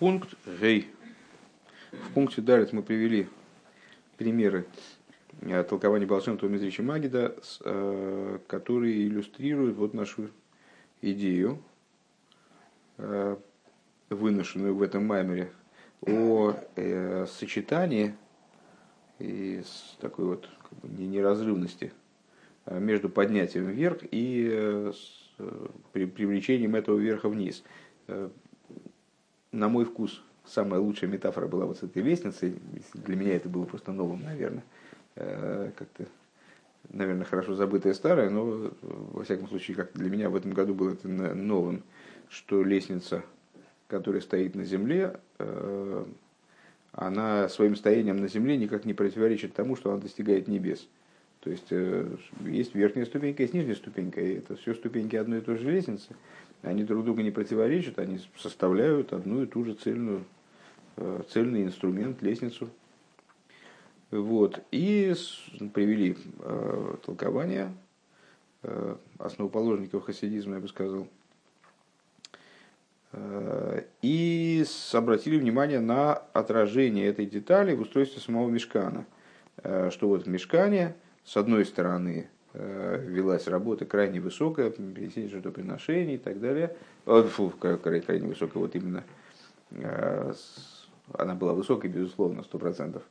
Пункт Гей. В пункте Далит мы привели примеры э, толкования Балшемтова Мизрича Магида, э, которые иллюстрируют вот нашу идею, э, выношенную в этом маймере, о сочетании и с такой вот как бы, неразрывности между поднятием вверх и привлечением этого вверха вниз на мой вкус, самая лучшая метафора была вот с этой лестницей. Для меня это было просто новым, наверное. Э, как-то, наверное, хорошо забытое старое, но, во всяком случае, как для меня в этом году было это новым, что лестница, которая стоит на земле, э, она своим стоянием на земле никак не противоречит тому, что она достигает небес. То есть э, есть верхняя ступенька, есть нижняя ступенька, и это все ступеньки одной и той же лестницы они друг другу не противоречат, они составляют одну и ту же цельную, э, цельный инструмент, лестницу. Вот. И привели э, толкование э, основоположников хасидизма, я бы сказал. Э, и обратили внимание на отражение этой детали в устройстве самого мешкана. Э, что вот в мешкане, с одной стороны, велась работа крайне высокая, принесение жертвоприношений и так далее. Фу, крайне высокая, вот именно э, она была высокой, безусловно, сто процентов,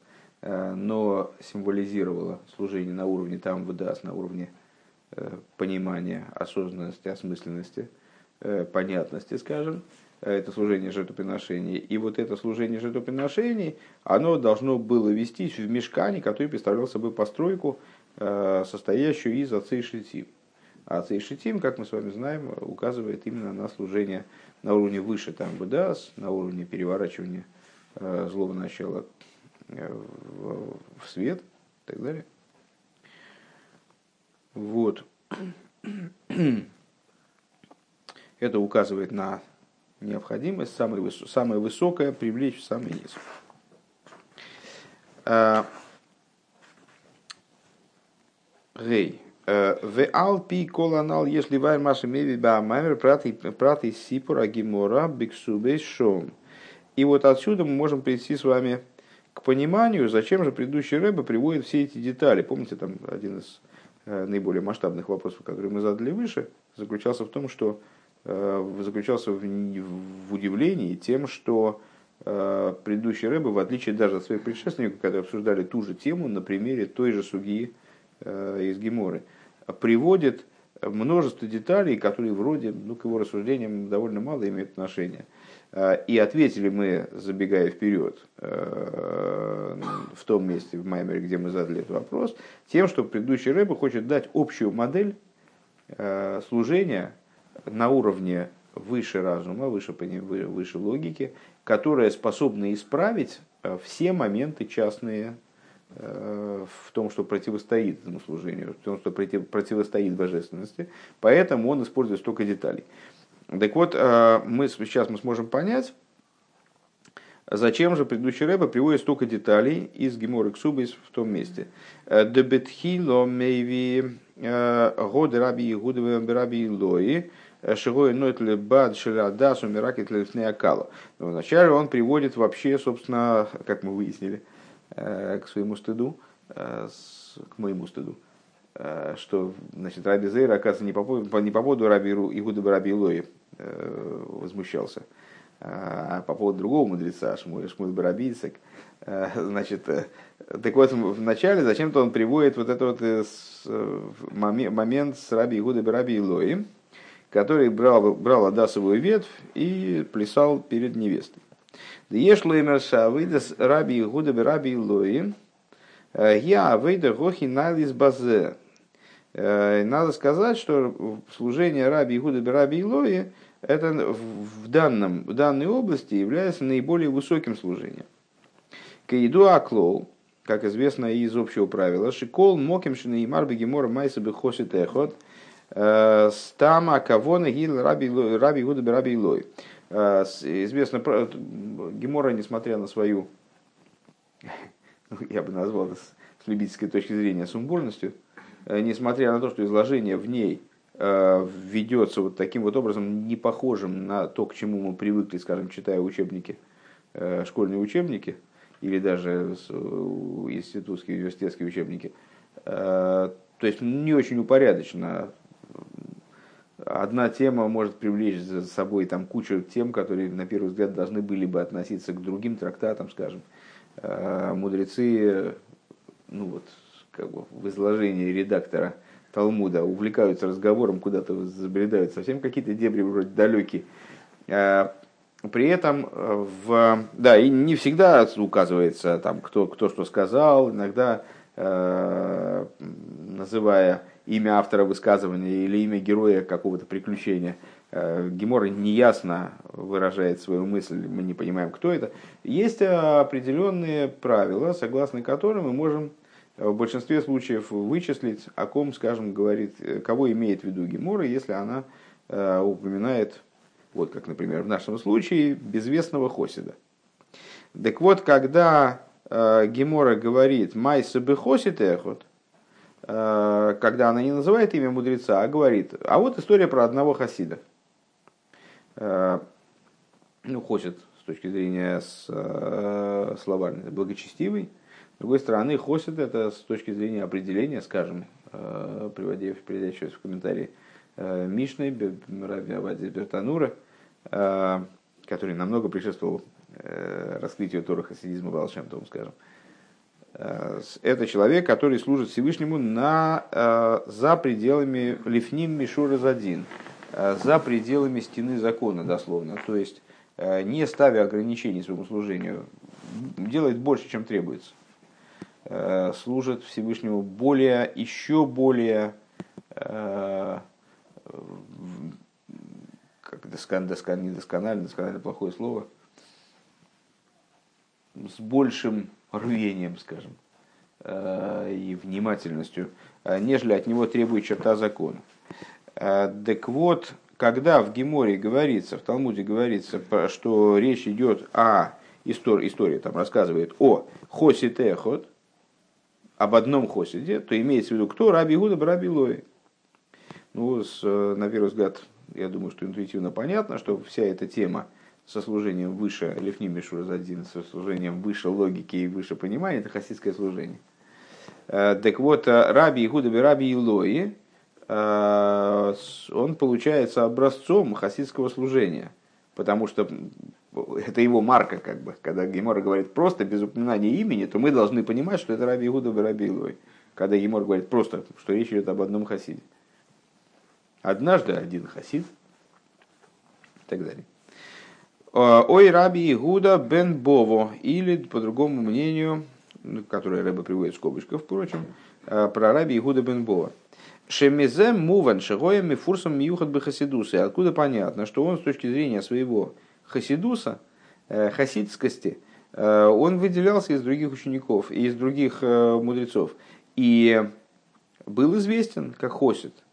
э, но символизировала служение на уровне там выдаст, на уровне понимания, осознанности, осмысленности, понятности, скажем, это служение жертвоприношений. И вот это служение жертвоприношений, оно должно было вестись в мешкане, который представлял собой постройку, Э, состоящую из отцей шитим. А отцей шитим, как мы с вами знаем, указывает именно на служение на уровне выше там бдас, на уровне переворачивания э, злого начала э, в свет и так далее. Вот. Это указывает на необходимость самое, выс- высокое привлечь в самый низ. Гей. Э, в Алпи колонал, если вайр маши меви баамаймер, праты сипура гимора биксубей шом. И вот отсюда мы можем прийти с вами к пониманию, зачем же предыдущий рэбе приводит все эти детали. Помните, там один из э, наиболее масштабных вопросов, которые мы задали выше, заключался в том, что э, заключался в, в удивлении тем, что предыдущий рэбе, в отличие даже от своих предшественников, когда обсуждали ту же тему на примере той же Э, из Геморы, приводит множество деталей, которые вроде ну, к его рассуждениям довольно мало имеют отношения. Э, и ответили мы, забегая вперед, э, в том месте, в Маймере, где мы задали этот вопрос, тем, что предыдущий Рэбе хочет дать общую модель служения на уровне выше разума, выше, выше логики, которая способна исправить все моменты частные Э, в том, что противостоит этому служению, в том, что противостоит божественности. Поэтому он использует столько деталей. Так вот, э, мы, сейчас мы сможем понять, зачем же предыдущий рэба приводит столько деталей из Геморы Ксубис в том месте. Э, Дебетхило мейви годы раби Игудовы раби Лои, Шигой Нотле Бад Ширадасу Миракет Лефнеакала. Вначале он приводит вообще, собственно, как мы выяснили, Э, к своему стыду, э, к моему стыду, э, что значит, Раби Зейр, оказывается, не по, поводу, не по поводу Раби Игуда Раби Илои возмущался, а по поводу другого мудреца, Шмуль, Шмуль Барабийцек. Значит, так вот, вначале зачем-то он приводит вот этот вот момент с Раби Игуда Раби Илои, который брал, брал Адасовую ветвь и плясал перед невестой. Ешлоймер шавыдас раби Игуда раби Лои. Я выйду гохи налис базе. Надо сказать, что служение раби Игуда раби Лои это в, данном, в данной области является наиболее высоким служением. Каиду аклоу, как известно из общего правила, шикол моким и марби гемора майса бехосит эхот, стама кавона гил раби Игуда раби Лои. Э, известно, Гемора, несмотря на свою, я бы назвал это с любительской точки зрения, сумбурностью, э, несмотря на то, что изложение в ней э, ведется вот таким вот образом, не похожим на то, к чему мы привыкли, скажем, читая учебники школьные учебники или даже институтские, университетские учебники. То есть не очень упорядочено одна тема может привлечь за собой там кучу тем, которые на первый взгляд должны были бы относиться к другим трактатам, скажем. А мудрецы, ну вот, как бы в изложении редактора Талмуда увлекаются разговором, куда-то забредают совсем какие-то дебри вроде далекие. А при этом в, да, и не всегда указывается там, кто, кто что сказал, иногда э, называя имя автора высказывания или имя героя какого-то приключения. Э, Гемор неясно выражает свою мысль, мы не понимаем, кто это. Есть определенные правила, согласно которым мы можем в большинстве случаев вычислить, о ком, скажем, говорит, кого имеет в виду Гемора, если она э, упоминает, вот как, например, в нашем случае, безвестного Хосида. Так вот, когда э, Гемора говорит «Майса бы Хосид эхот», Э, когда она не называет имя мудреца, а говорит, а вот история про одного хасида. Э, ну, хосид с точки зрения э, словарной, благочестивый. С другой стороны, хосид это с точки зрения определения, скажем, приводя, приводя сейчас в комментарии Мишны, Раби Авади Бертанура, который намного предшествовал раскрытию Тора хасидизма Балшемтовым, скажем. Э, это человек, который служит Всевышнему на, э, за пределами Лифним Мишура Задин, э, за пределами стены закона, дословно. То есть, не ставя ограничений своему служению, делает больше, чем требуется. Служит Всевышнему более, еще более как доскон, доскон, недосконально, досконально плохое слово, с большим рвением, скажем, э, и внимательностью, э, нежели от него требует черта закона. Э, так вот, когда в Геморе говорится, в Талмуде говорится, что речь идет о истории, история там рассказывает о Хосит Эхот, об одном Хосиде, то имеется в виду кто? Раби Гуда Раби Лои. Ну, с, на первый взгляд, я думаю, что интуитивно понятно, что вся эта тема – со служением выше Лефним Мишуразадин, со служением выше логики и выше понимания, это хасидское служение. Э, так вот, э, Раби Игуда Раби Илои, э, он получается образцом хасидского служения, потому что это его марка, как бы. Когда Гемор говорит просто, без упоминания имени, то мы должны понимать, что это Раби Игуда Раби Илой. Когда Гемор говорит просто, что речь идет об одном хасиде. Однажды один хасид и так далее. Э, ой раби Игуда бен Бово, или, по другому мнению, ну, которое Рэба приводит в скобочках, впрочем, э, про раби Игуда бен Бово. Шемизе муван шагоями фурсом миюхат бы хасидуса. Откуда понятно, что он с точки зрения своего хасидуса, э, хасидскости, он выделялся из других учеников и из других мудрецов. И был известен как хосид –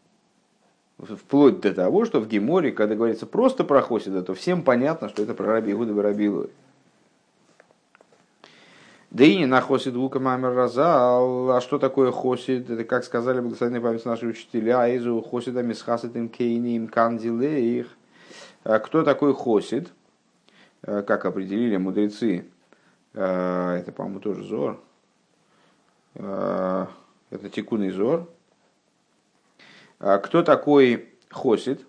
Вплоть до того, что в Геморе, когда говорится просто про Хосида, то всем понятно, что это про Раби Игуда Барабилу. Да и не на Хосид Вука Мамер Разал. А что такое Хосид? Это, как сказали благословенные память наши учителя, Айзу Хосида Мисхаситим Кейним Кандилеих. А кто такой Хосид? А, как определили мудрецы, а, это, по-моему, тоже Зор. Это Тикунный Зор, а кто такой хосид?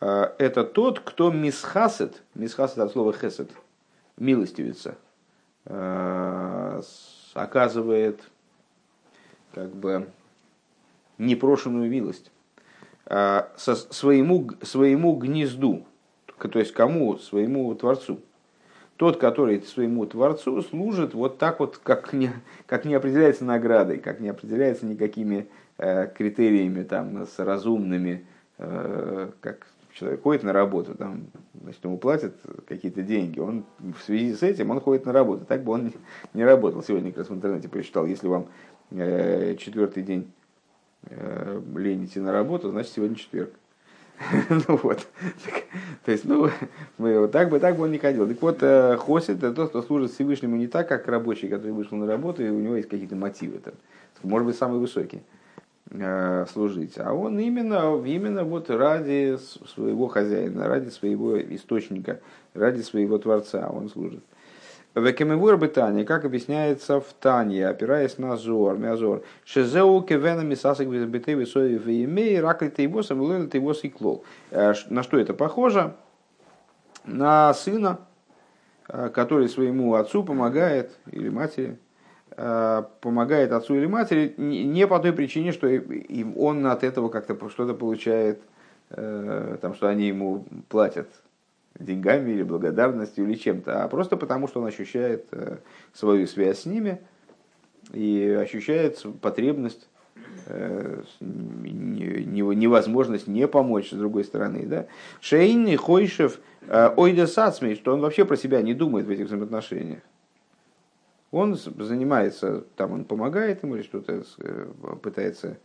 А, это тот, кто мисхасет, мисхасет от слова хесед, милостивится, а, оказывает как бы непрошенную милость своему, своему гнезду, то есть кому? Своему Творцу. Тот, который своему Творцу служит вот так вот, как не, как не определяется наградой, как не определяется никакими Э, критериями там, с разумными, э, как человек ходит на работу, там, значит, ему платят какие-то деньги, он в связи с этим он ходит на работу. Так бы он не работал. Сегодня как раз в интернете прочитал, если вам э, четвертый день лень идти на работу, значит сегодня четверг. ну вот. То есть, ну, мы, так бы так бы он не ходил. Так вот, Хосит это тот, кто служит Всевышнему не так, как рабочий, который вышел на работу, и у него есть какие-то мотивы. Там. Может быть, самые высокие. э, служить, а он именно, именно вот ради своего хозяина, ради своего источника, ради своего Творца он служит. Векемевур бытание, как объясняется в Тане, опираясь на Зор, Мязор, Шезеу кевена мисасик битый высои в имей, ракли тейвоса, влойл тейвос и клол. Э, на что это похоже? На сына, э, который своему отцу помогает, или матери, э, помогает отцу или матери не по той причине, что он от этого как-то что-то получает, там, что они ему платят деньгами или благодарностью или чем-то, а просто потому, что он ощущает э, свою связь с ними и ощущает потребность, э, невозможность не помочь с другой стороны. Да? Шейный Хойшев э, Ойда Сацмей, что он вообще про себя не думает в этих взаимоотношениях. Он занимается, там он помогает ему или что-то пытается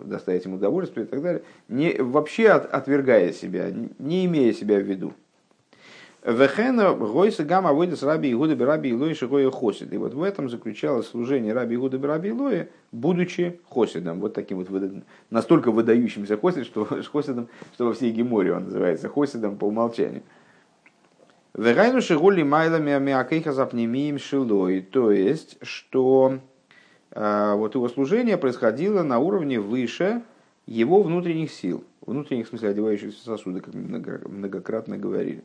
доставить ему удовольствие и так далее, не, вообще от, отвергая себя, не имея себя в виду. Вехена гойса гамма выйдет с раби Игуда раби Илои шигоя хосид. И вот в этом заключалось служение раби Игуда раби Илои, будучи хосидом. Вот таким вот настолько выдающимся хосидом, что, хосидом, что во всей Геморе он называется хосидом по умолчанию. Вегайну шигули майлами амиакейха запнемием шилой. То есть, что вот его служение происходило на уровне выше его внутренних сил, внутренних, в смысле, одевающихся сосудов, как многократно говорили.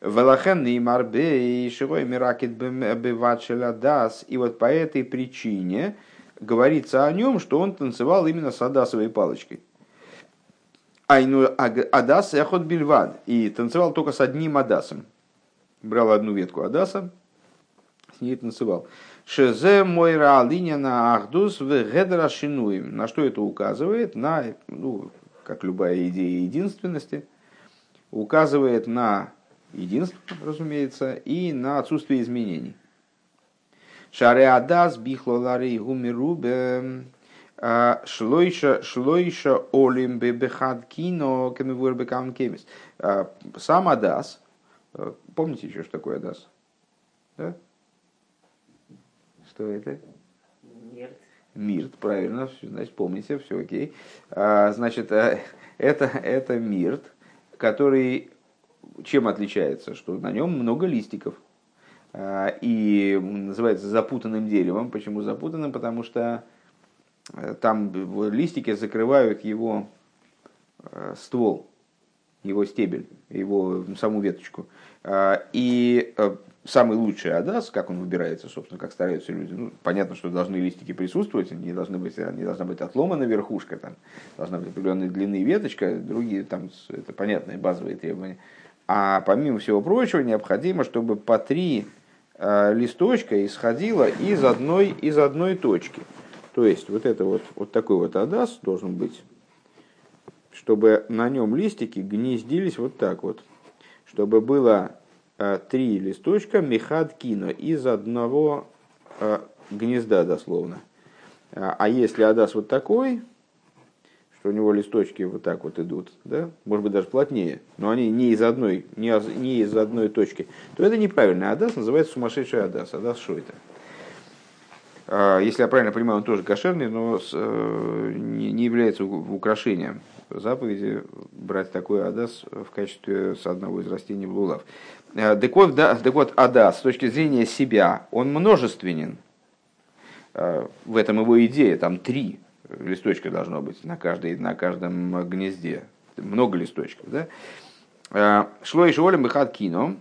Велахен и марбе и широй миракет дас. И вот по этой причине говорится о нем, что он танцевал именно с адасовой палочкой. Айну адас эхот бильвад. И танцевал только с одним адасом. Брал одну ветку адаса, с ней танцевал. Шезе мойра алиня на ахдус в гедра шинуем. На что это указывает? На, ну, как любая идея единственности, указывает на единство, разумеется, и на отсутствие изменений. Шаре адас бихлолари гумирубе а, шлойша шлойша олим бебехад кино кемивур бекам кемис. А, сам адас, э, помните еще, что такое адас? Да? Что это? Мирт. Мирт, правильно, значит, помните, все окей. А, значит, э, это, это мирт, который чем отличается? Что на нем много листиков. А, и называется запутанным деревом. Почему запутанным? Потому что э, там листики закрывают его э, ствол, его стебель, его саму веточку. А, и самый лучший адас, как он выбирается, собственно, как стараются люди. Ну, понятно, что должны листики присутствовать, не должны быть, не должна быть отломана верхушка, там, должна быть определенной длины веточка, другие там, это понятные базовые требования. А помимо всего прочего, необходимо, чтобы по три э, листочка исходило из одной, из одной точки. То есть, вот это вот, вот такой вот адас должен быть, чтобы на нем листики гнездились вот так вот. Чтобы было три листочка мехад кино из одного э, гнезда дословно. Э, а если адас вот такой, что у него листочки вот так вот идут, да, может быть даже плотнее, но они не из одной, не, не из одной точки, то это неправильно. Адас называется сумасшедший адас. Адас что это? Если я правильно понимаю, он тоже кошерный, но не является украшением заповеди брать такой адас в качестве одного из растений в лулав. Э, так вот, да, так вот, адас с точки зрения себя, он множественен. Э, в этом его идея, там три листочка должно быть на, каждой, на каждом гнезде. Много листочков. Да? Э, шло еще волем бихат кино.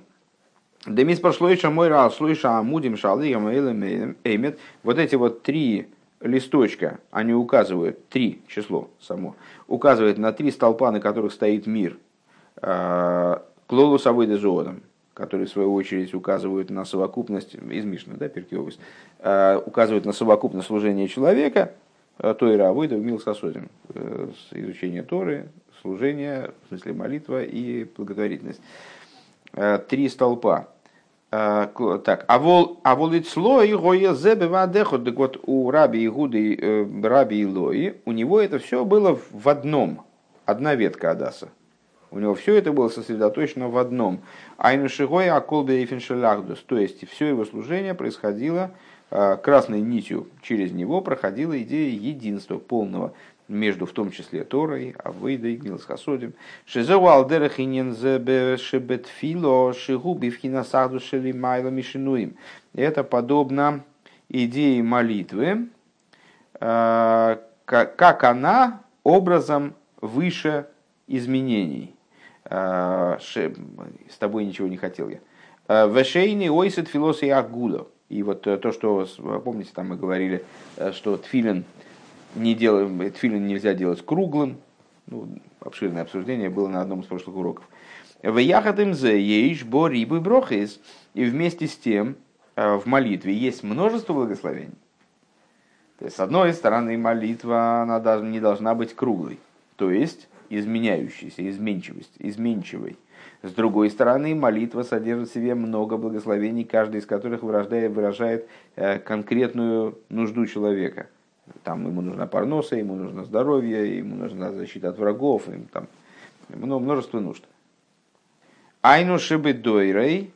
Демис пошло еще мой раз, слыша амудим шалыгам эймет. Вот эти вот три листочка, они указывают, три число само, указывает на три столпа, на которых стоит мир. Клолу савойда зоодом которые в свою очередь указывают на совокупность, из Мишны, да, Перкиовис, э, указывают на совокупность служения человека, э, Тойра Авойда в Мил Сосодин, э, изучение Торы, служение, в смысле молитва и благотворительность. Три столпа. Так, а вол, а волицло и гоя зебе так вот у раби Игуды, раби Илои, у него это все было в одном, одна ветка Адаса. У него все это было сосредоточено в одном. Айну шигой аколбе и то есть все его служение происходило красной нитью через него проходила идея единства полного между в том числе Торой, Авыдой, Гилсхасодим. Шизеу алдерах шебетфило шигуби вхинасахду шели майла мишинуим. Это подобно идее молитвы, э, как она образом выше изменений. Э, с тобой ничего не хотел я. Э, Вешейни ойсет филос и агуда. И вот то, что, помните, там мы говорили, что тфилин не делаем, тфилин нельзя делать круглым. Ну, обширное обсуждение было на одном из прошлых уроков. В яхатым зе ейш бо рибы брохис. И вместе с тем э, в молитве есть множество благословений. То есть, с одной стороны, молитва она не должна быть круглой, то есть изменяющейся, изменчивость, изменчивой. С другой стороны, молитва содержит в себе много благословений, каждый из которых выражает, выражает э, конкретную нужду человека – там ему нужна парноса, ему нужно здоровье, ему нужна защита от врагов, им там множество нужд. Айну шибы дойрей,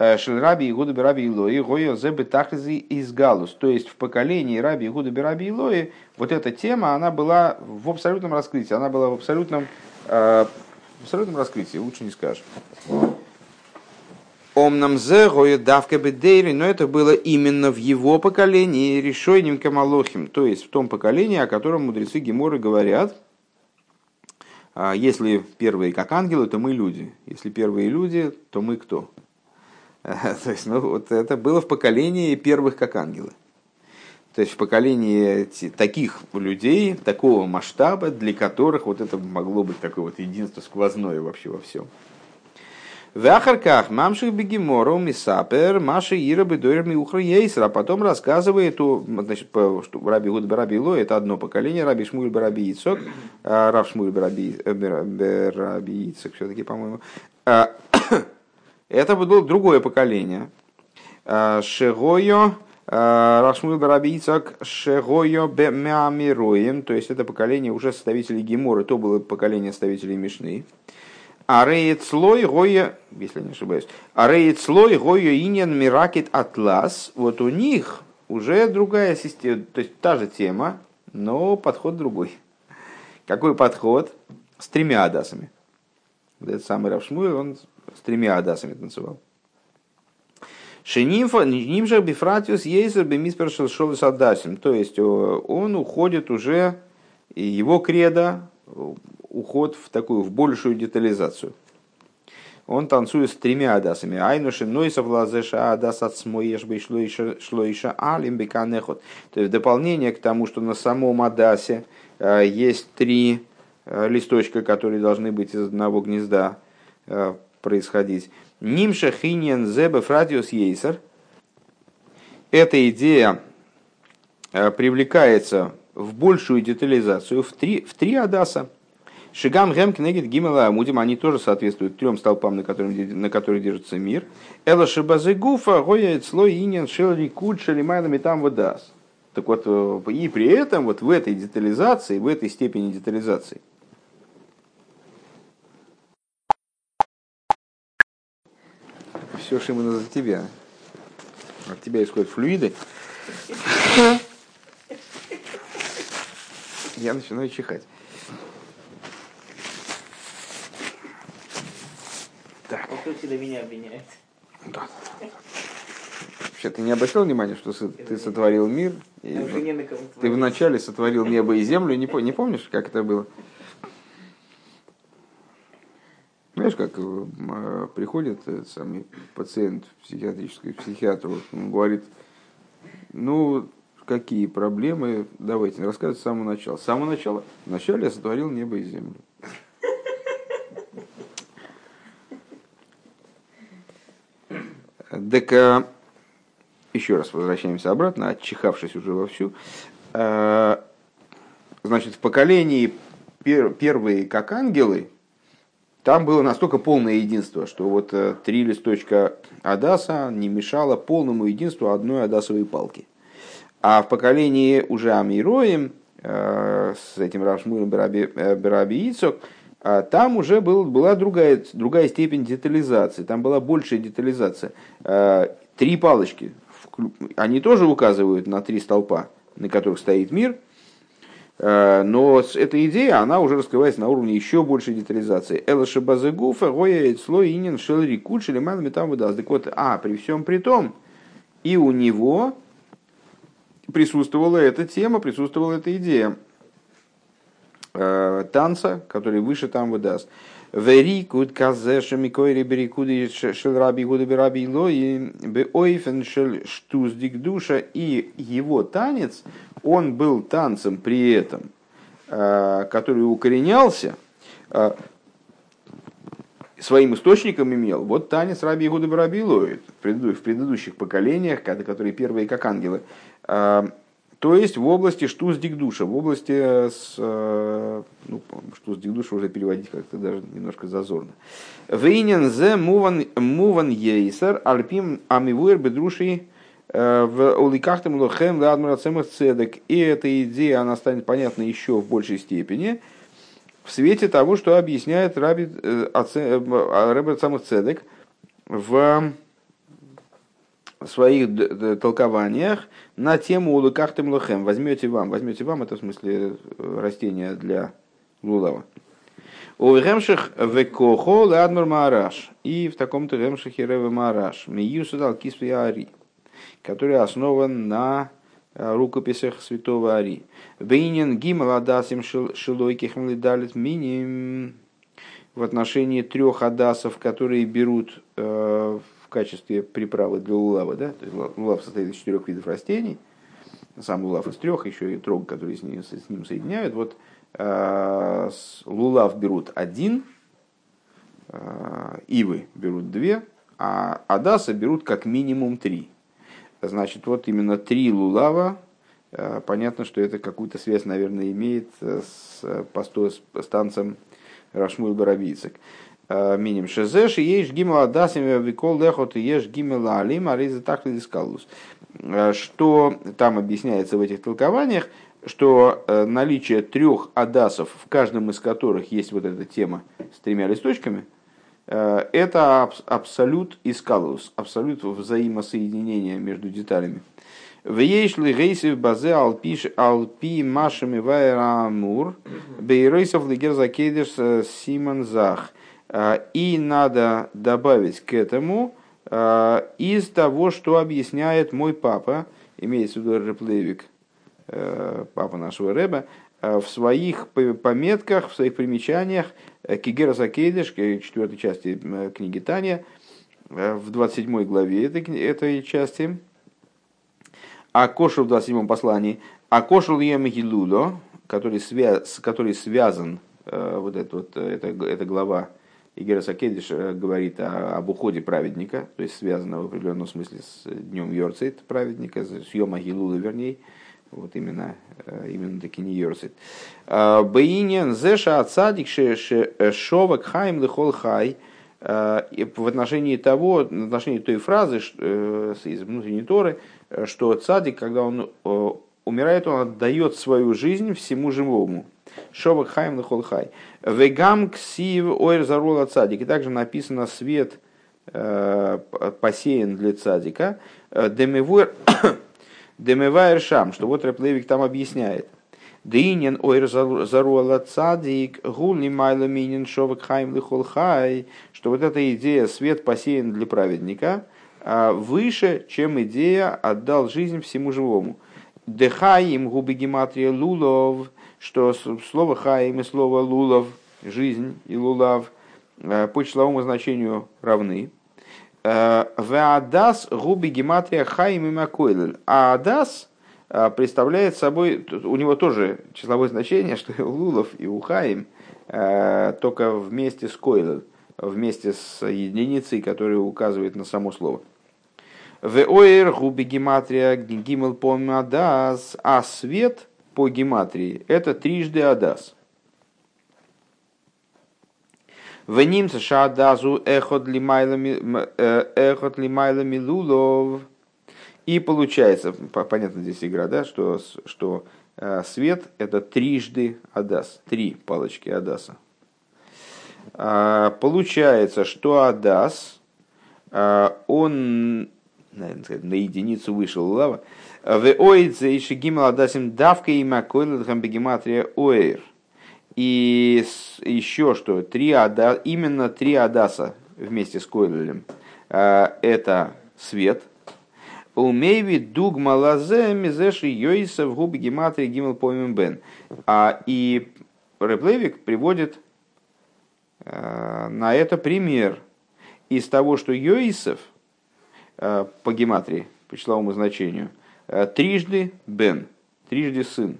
э, Шельраби и Гуда Раби Илои, Гойо Зебе Тахлизи из Галус. То есть в поколении Раби и Гуда Раби Илои вот эта тема, она была в абсолютном раскрытии, она была в абсолютном, э, в абсолютном раскрытии, лучше не скажешь. Омнам зе давка бедейри, но это было именно в его поколении, решойним камалохим, то есть в том поколении, о котором мудрецы Геморы говорят, «А если первые как ангелы, то мы люди. Если первые люди, то мы кто? То есть, ну, вот это было в поколении первых как ангелы. То есть в поколении таких людей, такого масштаба, для которых вот это могло быть такое вот единство сквозное вообще во всем. В Ахарках мамших бегемору мисапер маши ира бедойр миухра ейсер, а потом рассказывает, значит, что Раби Гуд Бараби Ло это одно поколение, Раби Шмуль Бараби Ицок, а, Рав Шмуль Бараби, э, Бараби Ицок все-таки, по-моему. Это было другое поколение. А, Шегойо, Рашмуил Барабийцак Шегойо Бемямироем, то есть это поколение уже составителей Геморы, то было поколение составителей Мишны. А рейд слой гоя, если не ошибаюсь, а рейд слой гоя иньян миракет атлас, вот у них уже другая система, то есть та же тема, но подход другой. Какой подход? С тремя адасами. Вот этот самый Равшмуй, он с тремя адасами танцевал. Шенимфа, нимша бифратиус бемиспер шел с адасим. То есть он уходит уже, его кредо уход в такую, в большую детализацию. Он танцует с тремя адасами. Айнуши нойсов лазеша адас от смоеш шлоиша алим беканехот. То есть в дополнение к тому, что на самом адасе э, есть три э, листочка, которые должны быть из одного гнезда э, происходить. Нимша хиньян зебе фрадиус ейсер. Эта идея привлекается в большую детализацию в три, в три адаса. Шигам Гем Кнегит Гимела Амудим, они тоже соответствуют трем столпам, на, которым, на которых держится мир. Эла Шибазы Гуфа, Гоя Слой Инин, Шелри Куд, Шалимайна там Водас. Так вот, э, и при этом вот в этой детализации, в этой степени детализации, все, Шимона, за тебя. От тебя исходят флюиды. Я начинаю чихать. Так. Он кто всегда меня обвиняет. Да. Вообще, ты не обратил внимания, что ты сотворил мир? И ты вначале сотворил небо и землю, не, не помнишь, как это было? Знаешь, как э, приходит этот самый пациент в психиатрическую психиатру, он говорит, ну, какие проблемы, давайте, рассказывать с самого начала. С самого начала, вначале я сотворил небо и землю. Так, э, еще раз возвращаемся обратно, отчихавшись уже вовсю. Э, значит, в поколении первые как ангелы, там было настолько полное единство, что вот э, три листочка Адаса не мешало полному единству одной Адасовой палки. А в поколении уже Амироем, с этим Равшмулем Бераби Ицок, а там уже был, была другая, другая степень детализации, там была большая детализация. Три палочки они тоже указывают на три столпа, на которых стоит мир, э, но эта идея, она уже раскрывается на уровне еще большей детализации. Эла шабазегуфа, гоя слой инин шел рикут шелеман метам выдаст. Так вот, а, при всем при том, и у него присутствовала эта тема, присутствовала эта идея э, танца, который выше там выдаст. Верикуд казеша микойри берикуди шел раби гуда бераби лои беойфен шел штуздик душа. И его танец, он был танцем при этом, э, который укоренялся, э, своим источником имел вот танец Раби Игуда Барабилует в предыдущих поколениях, которые первые как ангелы. То есть в области штуз дикдуша, в области с, э, ну, штуз дикдуша уже переводить как-то даже немножко зазорно. Вейнен зе муван ейсер альпим амивуэр бедруши э, в уликахтам лохем ладмарацемах цедек. И эта идея, она станет понятна еще в большей степени, в свете того, что объясняет Раби э, Рэбер Самых Цедек в своих толкованиях на тему улыкахтем лохем. Возьмете вам, возьмете вам, это в смысле э, растения для лулава. У ремших векохо ладмар маараш. И в таком-то ремшихе реве маараш. Миюсадал кису ари. Который основан на Э, рукописях святого Ари. Бейнин гимал адасим шилойких млидалит миним в отношении трех адасов, которые берут э, в качестве приправы для улава. Да? То есть улав состоит из четырех видов растений. Сам улав из трех, еще и трог, который с ним, с ним соединяют. Вот э, лулав берут один, э, ивы берут две, а адаса берут как минимум три. Значит, вот именно три лулава. Э, понятно, что это какую-то связь, наверное, имеет с, постой, с танцем Рашмуил Барабийцек. Миним шезеш и ешь гимел адасим викол лехот и ешь гимел алим ариза так дискалус. Что там объясняется в этих толкованиях, что наличие трех адасов, в каждом из которых есть вот эта тема с тремя листочками – это абсолют искалус, абсолют взаимосоединения между деталями. В ейшли рейсы в базе алпиш алпи машами вайрамур бейрейсов лигер закейдеш симон зах. Э, и надо добавить к этому из того, что объясняет мой папа, имеется в виду Реплевик, папа нашего Рэба, в своих пометках, в своих примечаниях Э, Кигера Закейдеш, четвертой части э, книги Таня, э, в 27 главе этой, этой части, а Кошел в 27 послании, а Кошел Емахилудо, который, связ, который связан, вот эта вот, эта, эта глава Игера Сакедиш говорит о, об уходе праведника, то есть связано в определенном смысле с днем Йорцейт праведника, с Йома Гилула вернее, вот именно, э, именно таки не Йорсит. А, Бейнин зеша отсадик э, шовак хайм лихол хай. А, в отношении того, в отношении той фразы из внутренней Торы, что цадик, когда он умирает, он отдает свою жизнь всему живому. Шовак хайм лихол хай. Вегам ксив ойр зарула цадик. И также написано свет э, посеян для цадика. Демивуэр Демевайр Шам, что вот Реплевик там объясняет. Дынин ойр заруала цадик, гулни майла минин шовак хайм лихол хай, что вот эта идея свет посеян для праведника а, выше, чем идея отдал жизнь всему живому. Дехаим губи гематрия лулов, что слово хаим и слово лулов, жизнь и лулав а, по числовому значению равны. Э, Веадас губи гематрия хаим и макойлель. А адас э, представляет собой, у него тоже числовое значение, что и у лулов, и у хаим, э, только вместе с койлель, вместе с единицей, которая указывает на само слово. Веоэр губи гематрия гимел по адас, а свет по гематрии это трижды адас. В немце шадазу эхот лимайлами э, лулов. И получается, понятно здесь игра, да, что, что э, свет это трижды Адас, три палочки Адаса. А, получается, что Адас, э, он наверное, на единицу выше лава. В оидзе и шигимал адасим давка и макойлетхам бегематрия оэр. И еще что, три ада, именно три адаса вместе с Койлелем. Это свет, Умейви дуг малазе мизеши йойса в губе гематрии гимел помим бен. А и Реплевик приводит на это пример из того, что Йоисов по гематрии, по числовому значению, трижды бен, трижды сын.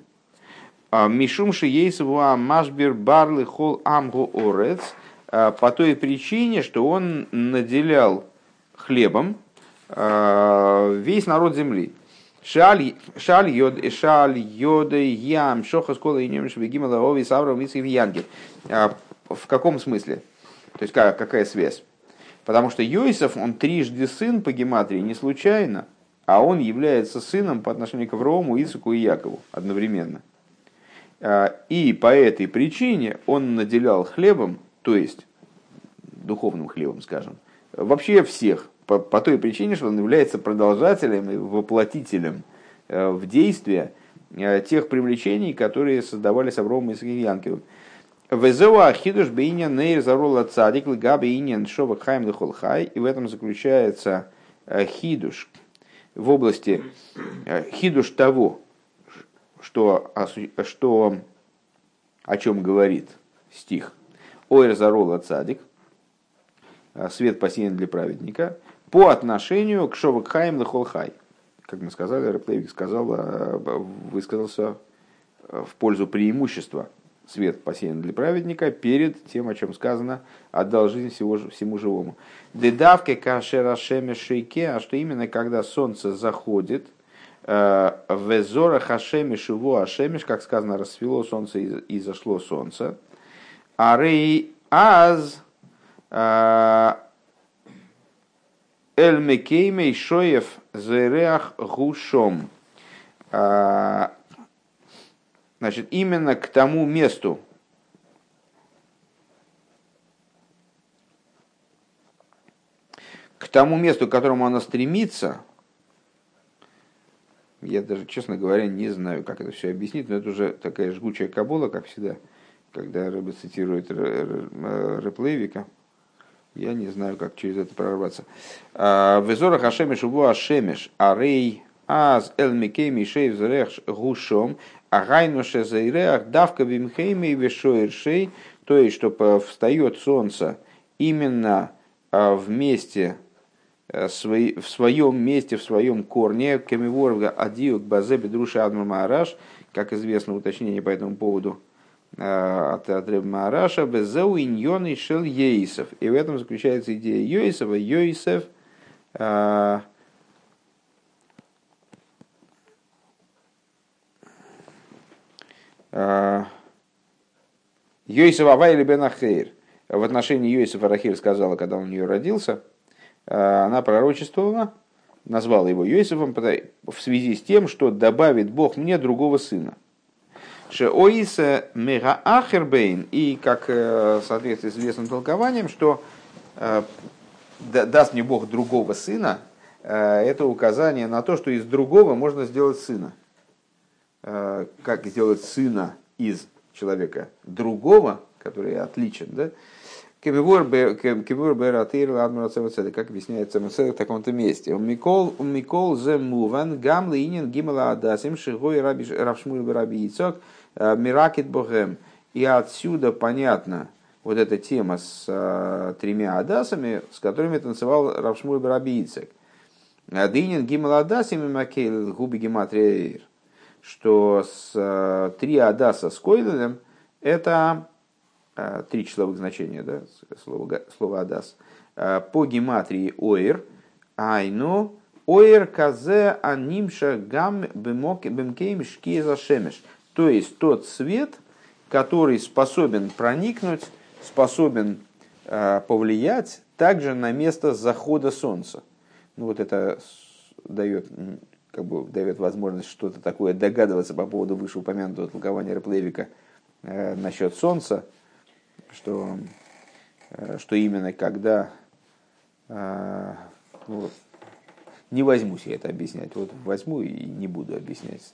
Мишумши Ейсову Машбер Барлы Хол Амгу Орец по той причине, что он наделял хлебом весь народ земли. Шаль йод, шаль йода ям, шоха скола и немеш бегимала ови савра митсив янги. В каком смысле? То есть какая связь? Потому что Йосиф, он трижды сын по гематрии, не случайно, а он является сыном по отношению к Аврааму, Исаку и Якову одновременно. И по этой причине он наделял хлебом, то есть духовным хлебом, скажем, вообще всех, по, по той причине, что он является продолжателем и воплотителем э, в действие э, тех привлечений, которые создавались Авромом и Янкелом. Везеуа хидуш бейня нейр зарола цадик лгаби иньян шова хайм лихолхай. И в этом заключается э, хидуш в области хидуш того, что, что о чем говорит стих. Ойр зарола цадик, свет посеян для праведника – по отношению к Шовакхаим Лехолхай. Как мы сказали, Реплевик сказал, э, высказался э, в пользу преимущества свет посеян для праведника перед тем, о чем сказано, отдал жизнь всего, всему живому. Дедавке кашера шеме шейке, а что именно когда солнце заходит, э, везора хашеми шиву ашемиш, как сказано, расцвело солнце и зашло солнце. Арей аз Эль Мекеймей Шоев Зереах Гушом. Значит, именно к тому месту, к тому месту, к которому она стремится, я даже, честно говоря, не знаю, как это все объяснить, но это уже такая жгучая кабула, как всегда, когда Рэбе цитирует Рэплевика. Я не знаю, как через это прорваться. А, Везора Хашемиш Уву Ашемиш Арей Аз Эл Микей Мишей Взрех Гушом Агайну Шезайреах Давка Вимхейми Вешоиршей то есть, что встает солнце именно а, в месте, а, в своем месте, в своем корне, Кемиворга Адиук Базеби Друша Адмар как известно уточнение по этому поводу Э, от Адреб Мараша, Безеу иньон и шел Ейсов. И в этом заключается идея Йойсова. Йойсев э, э, Йосиф Авай бен Ахейр. В отношении Йосифа Рахиль сказала, когда он у нее родился, она пророчествовала, назвала его Йосифом в связи с тем, что добавит Бог мне другого сына. Шеоиса мега ахербейн, и как э, соответствует известным толкованием, что э, даст мне Бог другого сына, э, это указание на то, что из другого можно сделать сына. Как сделать сына из человека другого, который отличен, да? Как объясняется в таком-то месте. Микол Микол зе муван гам линин гимала адасим шигой рабшмуль раби Ицок – Э, Миракет Богем. И отсюда понятно вот эта тема с э, тремя адасами, с которыми танцевал Равшмуль Барабийцек. Дынин Гимал Адасами Макейл Губи Гематрия что с э, три адаса с Койлем это э, три числовых значения, да, слово, слово адас, э, по гематрии оир, айну оир казе анимша гам бемкейм шкиза шемеш. То есть тот свет, который способен проникнуть, способен э, повлиять также на место захода солнца. Ну вот это дает, как бы, дает возможность что-то такое догадываться по поводу вышеупомянутого толкования Реплевика э, насчет солнца, что, э, что именно когда, э, ну, не возьмусь я это объяснять. Вот возьму и не буду объяснять.